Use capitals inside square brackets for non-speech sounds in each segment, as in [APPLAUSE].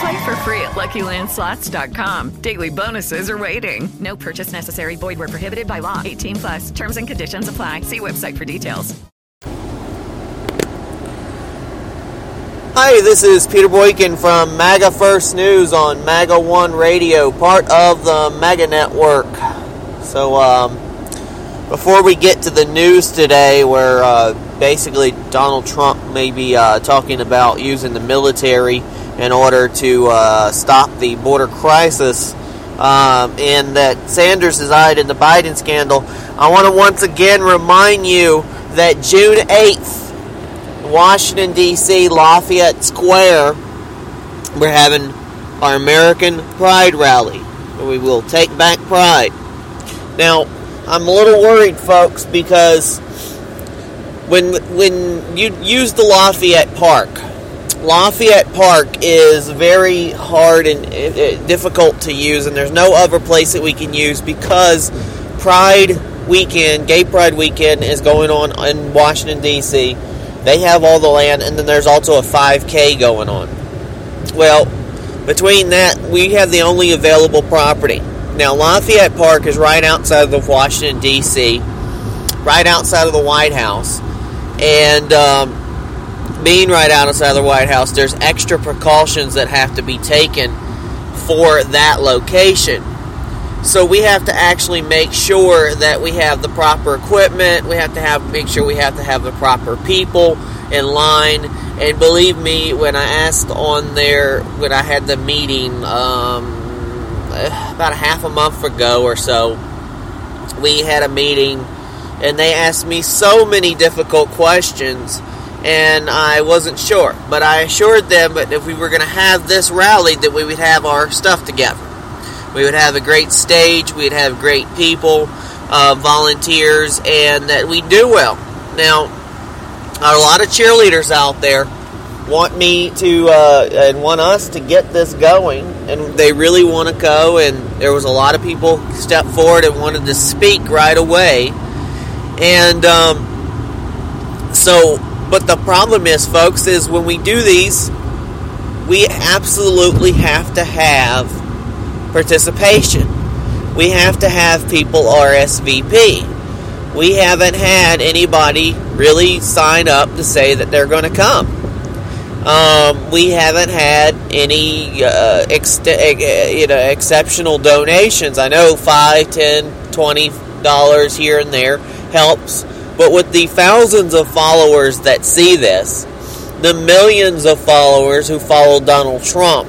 Play for free at LuckyLandSlots.com. Daily bonuses are waiting. No purchase necessary. Void were prohibited by law. 18 plus. Terms and conditions apply. See website for details. Hi, this is Peter Boykin from MAGA First News on MAGA One Radio, part of the MAGA Network. So, um, before we get to the news today, where uh, basically Donald Trump may be uh, talking about using the military in order to uh, stop the border crisis, um, and that Sanders eyed in the Biden scandal, I want to once again remind you that June 8th, Washington, D.C., Lafayette Square, we're having our American Pride Rally. We will take back pride. Now, I'm a little worried, folks, because when when you use the Lafayette Park, Lafayette Park is very hard and uh, difficult to use, and there's no other place that we can use because Pride Weekend, Gay Pride Weekend, is going on in Washington D.C. They have all the land, and then there's also a 5K going on. Well, between that, we have the only available property. Now, Lafayette Park is right outside of Washington, D.C., right outside of the White House. And um, being right outside of the White House, there's extra precautions that have to be taken for that location. So we have to actually make sure that we have the proper equipment. We have to have make sure we have to have the proper people in line. And believe me, when I asked on there when I had the meeting um, about a half a month ago or so, we had a meeting, and they asked me so many difficult questions. And I wasn't sure, but I assured them that if we were going to have this rally, that we would have our stuff together. We would have a great stage. We'd have great people, uh, volunteers, and that we do well. Now, a lot of cheerleaders out there want me to uh, and want us to get this going, and they really want to go. And there was a lot of people step forward and wanted to speak right away, and um, so. But the problem is, folks, is when we do these, we absolutely have to have participation. We have to have people RSVP. We haven't had anybody really sign up to say that they're going to come. Um, we haven't had any uh, ex- you know exceptional donations. I know five, ten, twenty dollars here and there helps, but with the thousands of followers that see this, the millions of followers who follow Donald Trump,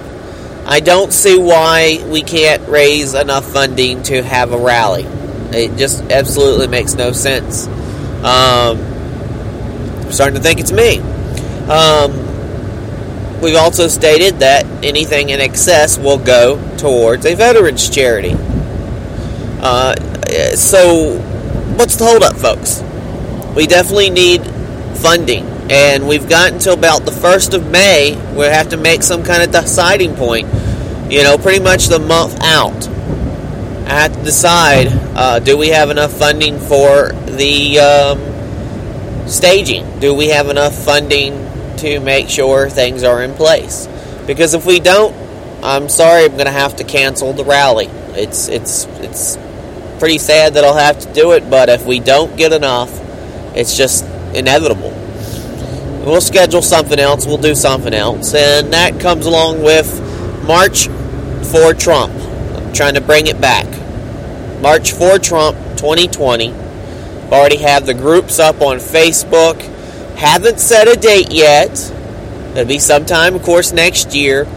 I don't see why we can't raise enough funding to have a rally. It just absolutely makes no sense. Um, I'm starting to think it's me. Um, we've also stated that anything in excess will go towards a veterans charity. Uh, so, what's the holdup, folks? We definitely need funding and we've got until about the first of May. We have to make some kind of deciding point. You know, pretty much the month out. I have to decide: uh, do we have enough funding for the um, staging? Do we have enough funding to make sure things are in place? Because if we don't, I'm sorry, I'm going to have to cancel the rally. It's it's it's pretty sad that I'll have to do it, but if we don't get enough, it's just inevitable we'll schedule something else, we'll do something else. And that comes along with March for Trump. I'm trying to bring it back. March for Trump 2020. Already have the groups up on Facebook. Haven't set a date yet. It'll be sometime, of course, next year.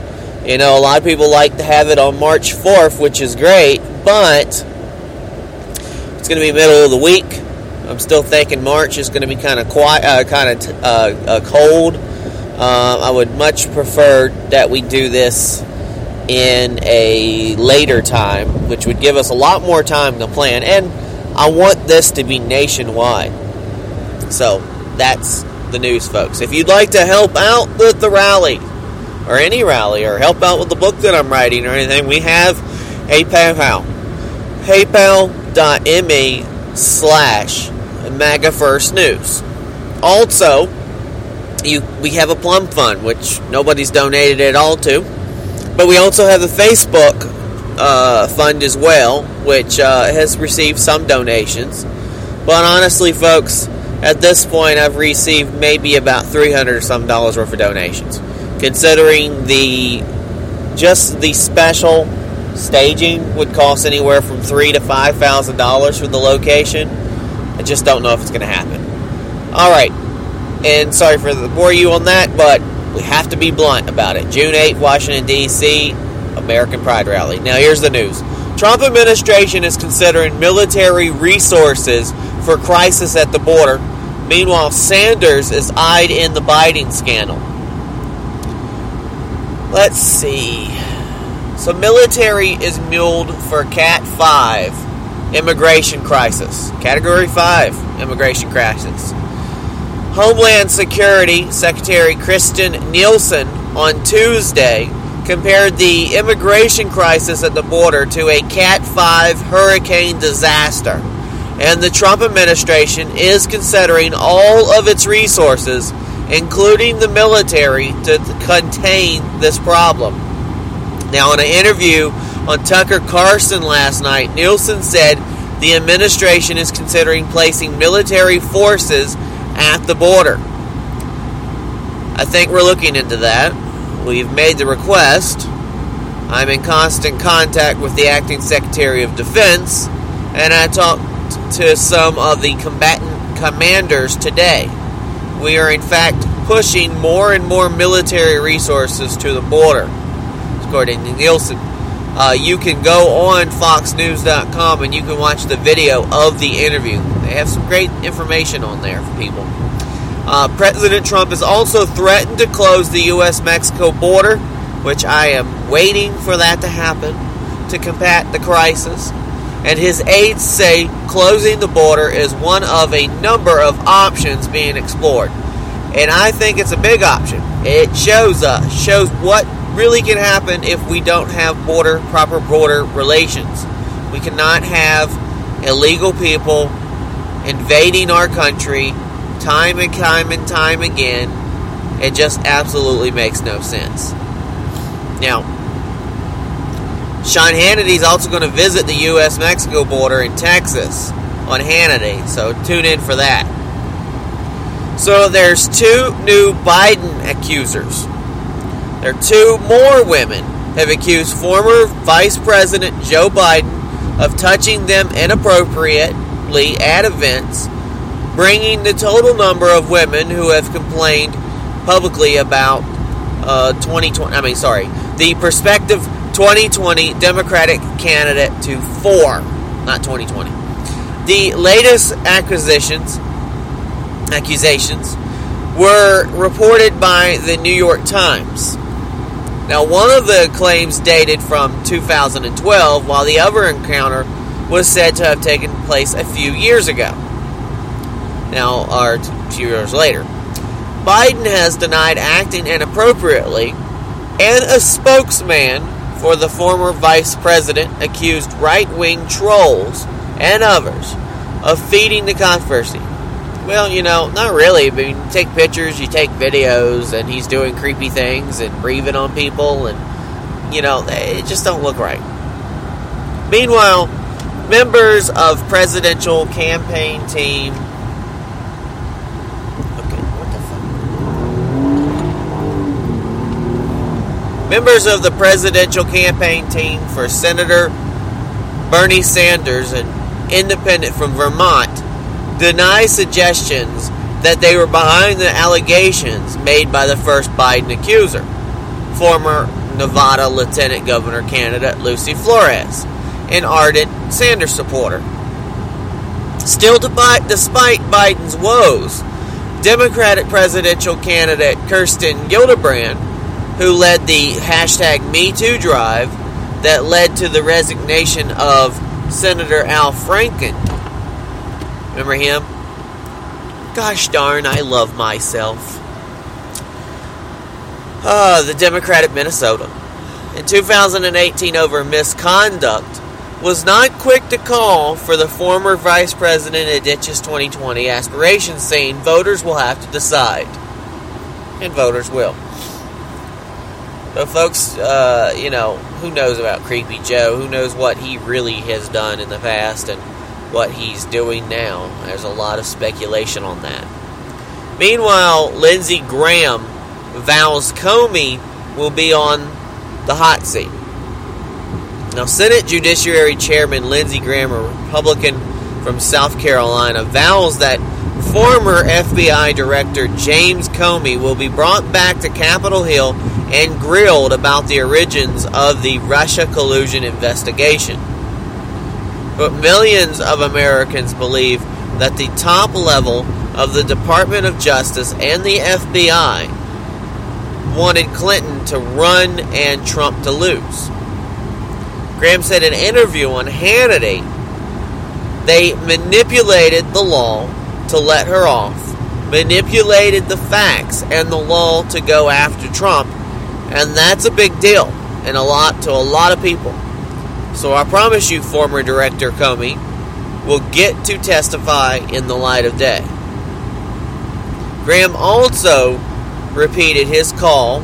You know, a lot of people like to have it on March 4th, which is great, but it's going to be middle of the week. I'm still thinking March is going to be kind of quiet, uh, kind of uh, uh, cold. Uh, I would much prefer that we do this in a later time, which would give us a lot more time to plan. And I want this to be nationwide. So that's the news, folks. If you'd like to help out with the rally, or any rally, or help out with the book that I'm writing, or anything, we have a PayPal. PayPal.me slash MAGA First News. Also, you we have a plum fund, which nobody's donated at all to. But we also have a Facebook uh, fund as well, which uh, has received some donations. But honestly, folks, at this point, I've received maybe about three hundred or some dollars worth of donations, considering the just the special staging would cost anywhere from three to five thousand dollars for the location. I just don't know if it's going to happen. All right, and sorry for the bore you on that, but we have to be blunt about it. June 8th, Washington D.C. American Pride Rally. Now here's the news. Trump administration is considering military resources for crisis at the border. Meanwhile, Sanders is eyed in the Biden scandal. Let's see. So military is muled for Cat 5 immigration crisis. Category 5 immigration crisis. Homeland Security Secretary Kirstjen Nielsen on Tuesday compared the immigration crisis at the border to a Cat 5 hurricane disaster. And the Trump administration is considering all of its resources, including the military, to contain this problem. Now, in an interview on Tucker Carlson last night, Nielsen said the administration is considering placing military forces at the border. I think we're looking into that. We've made the request. I'm in constant contact with the acting Secretary of Defense, and I talked to some of the combatant commanders today. We are, in fact, pushing more and more military resources to the border, according to Nielsen. Uh, you can go on FoxNews.com and you can watch the video of the interview. They have some great information on there for people. Uh, President Trump has also threatened to close the U.S. Mexico border, which I am waiting for that to happen to combat the crisis. And his aides say closing the border is one of a number of options being explored. And I think it's a big option. It shows us, shows what really can happen if we don't have border proper border relations. We cannot have illegal people invading our country time and time and time again. It just absolutely makes no sense. Now, Sean Hannity is also going to visit the U.S. Mexico border in Texas on Hannity, so tune in for that. So there's two new Biden accusers. There are two more women have accused former Vice President Joe Biden of touching them inappropriately at events bringing the total number of women who have complained publicly about uh, 2020. I mean, sorry, the prospective 2020 Democratic candidate to four, not 2020. The latest acquisitions, accusations were reported by the New York Times. Now, one of the claims dated from 2012, while the other encounter was said to have taken place a few years ago now are a few years later. Biden has denied acting inappropriately, and a spokesman for the former vice president accused right wing trolls and others of feeding the controversy. Well, you know, not really. I mean, you take pictures, you take videos, and he's doing creepy things and breathing on people, and, you know, it just don't look right. Meanwhile, members of presidential campaign team Okay, what the fuck? Members of the presidential campaign team for Senator Bernie Sanders, an independent from Vermont, deny suggestions that they were behind the allegations made by the first Biden accuser, former Nevada Lieutenant Governor candidate Lucy Flores, an ardent Sanders supporter. Still, despite Biden's woes, Democratic presidential candidate Kirsten Gillibrand, who led the hashtag MeToo drive that led to the resignation of Senator Al Franken. Remember him? Gosh darn, I love myself. Uh, the Democrat of Minnesota. In 2018, over misconduct, was not quick to call for the former vice president at Ditch's 2020 aspirations, saying voters will have to decide. And voters will. So, folks, uh, you know, who knows about Creepy Joe? Who knows what he really has done in the past and what he's doing now? There's a lot of speculation on that. Meanwhile, Lindsey Graham vows Comey will be on the hot seat. Now, Senate Judiciary Chairman Lindsey Graham, a Republican from South Carolina, vows that former FBI Director James Comey will be brought back to Capitol Hill and grilled about the origins of the Russia collusion investigation. But millions of Americans believe that the top level of the Department of Justice and the FBI wanted Clinton to run and Trump to lose. Graham said in an interview on Hannity, they manipulated the law to let her off, manipulated the facts and the law to go after Trump, and that's a big deal and a lot to a lot of people. So I promise you, former Director Comey will get to testify in the light of day. Graham also repeated his call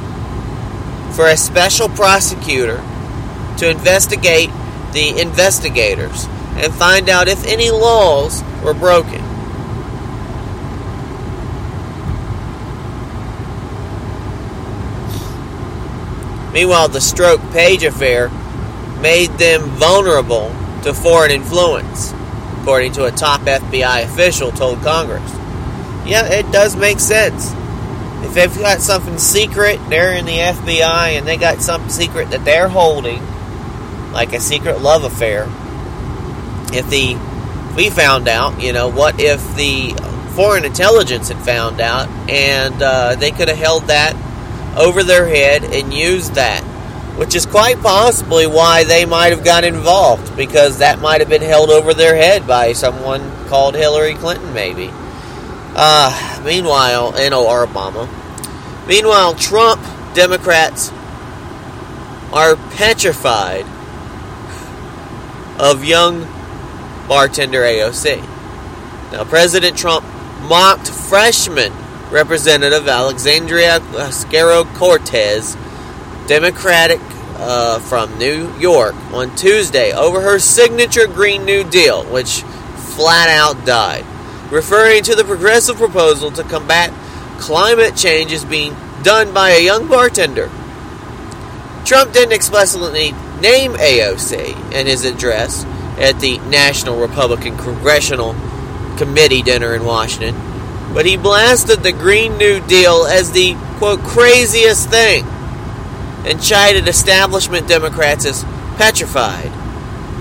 for a special prosecutor to investigate the investigators and find out if any laws were broken. Meanwhile, the Strzok Page affair made them vulnerable to foreign influence, according to a top FBI official told Congress. Yeah, it does make sense. If they've got something secret, they're in the FBI and they got something secret that they're holding, like a secret love affair. If the we found out, you know, what if the foreign intelligence had found out and uh, they could have held that over their head and used that, which is quite possibly why they might have got involved because that might have been held over their head by someone called Hillary Clinton, maybe. Uh, meanwhile, and or Obama. Meanwhile, Trump Democrats are petrified of young bartender AOC. Now, President Trump mocked freshman Representative Alexandria Ocasio Cortez, Democratic uh, from New York, on Tuesday over her signature Green New Deal, which flat out died, referring to the progressive proposal to combat climate change as being done by a young bartender. Trump didn't explicitly name AOC in his address at the National Republican Congressional Committee dinner in Washington, but he blasted the Green New Deal as the, quote, craziest thing and chided establishment Democrats as petrified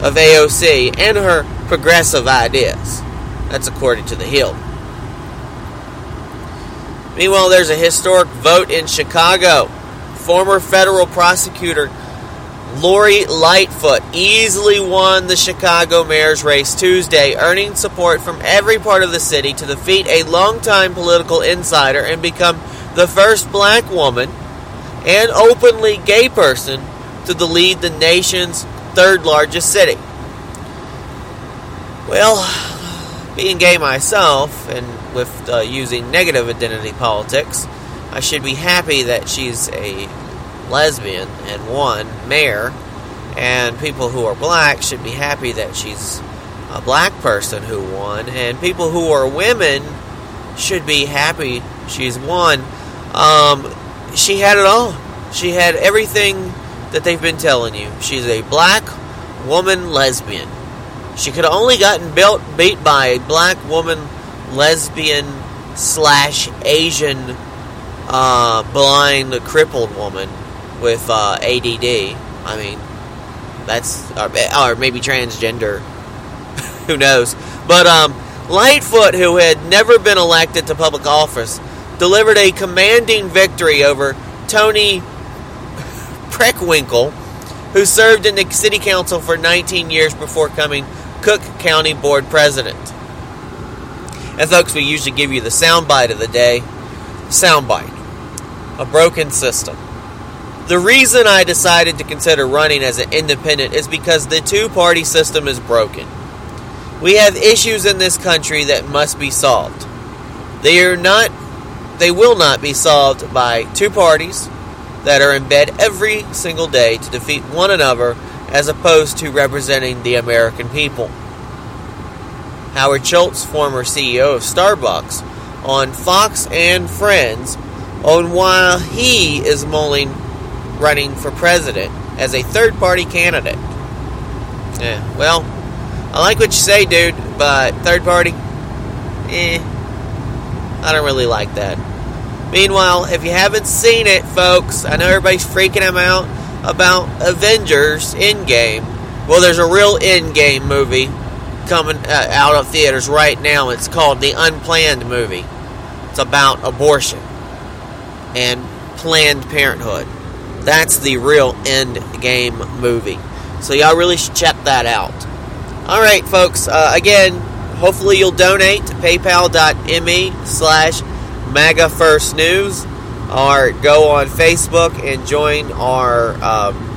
of AOC and her progressive ideas. That's according to The Hill. Meanwhile, there's a historic vote in Chicago. Former federal prosecutor Lori Lightfoot easily won the Chicago mayor's race Tuesday, earning support from every part of the city to defeat a longtime political insider and become the first black woman and openly gay person to lead the nation's third largest city. Well, being gay myself and with uh, using negative identity politics, I should be happy that she's a lesbian and won mayor, and people who are black should be happy that she's a black person who won, and people who are women should be happy she's won. Um, she had it all. She had everything that they've been telling you. She's a black woman lesbian. She could have only gotten built, beat by a black woman lesbian slash Asian uh, blind crippled woman with uh, ADD. I mean, that's or, or maybe transgender. [LAUGHS] who knows? But um, Lightfoot, who had never been elected to public office, delivered a commanding victory over Toni Preckwinkle, who served in the city council for 19 years before becoming Cook County Board President. And folks, we usually give you the soundbite of the day. Soundbite. A broken system. The reason I decided to consider running as an independent is because the two party system is broken. We have issues in this country that must be solved. They are not they will not be solved by two parties that are in bed every single day to defeat one another as opposed to representing the American people. Howard Schultz, former CEO of Starbucks, on Fox and Friends on why he is mulling running for president as a third party candidate. Yeah, well, I like what you say, dude, but third party, eh, I don't really like that. Meanwhile, if you haven't seen it, folks, I know everybody's freaking them out about Avengers Endgame. Well, there's a real Endgame movie coming uh, out of theaters right now. It's called The Unplanned Movie. It's about abortion and Planned Parenthood. That's the real end game movie. So y'all really should check that out. All right, folks. Uh, again, hopefully you'll donate to paypal.me slash MAGA First News or go on Facebook and join our um,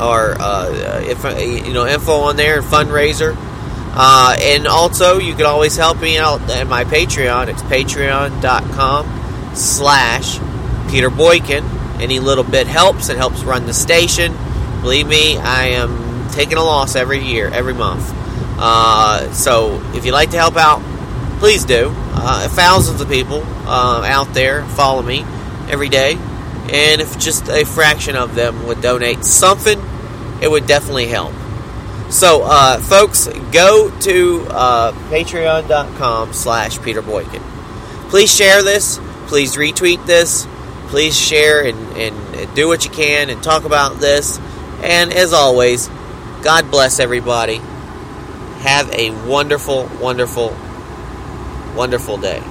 our uh, info, you know info on there and fundraiser. Uh, and also, you can always help me out at my Patreon. It's patreon.com slash Peter Boykin. Any little bit helps. It helps run the station. Believe me, I am taking a loss every year, every month. Uh, so if you'd like to help out, please do. Uh, thousands of people uh, out there follow me every day. And if just a fraction of them would donate something, it would definitely help. So, uh, folks, go to uh, patreon.com slash Peter Boykin. Please share this. Please retweet this. Please share and, and do what you can and talk about this. And as always, God bless everybody. Have a wonderful, wonderful, wonderful day.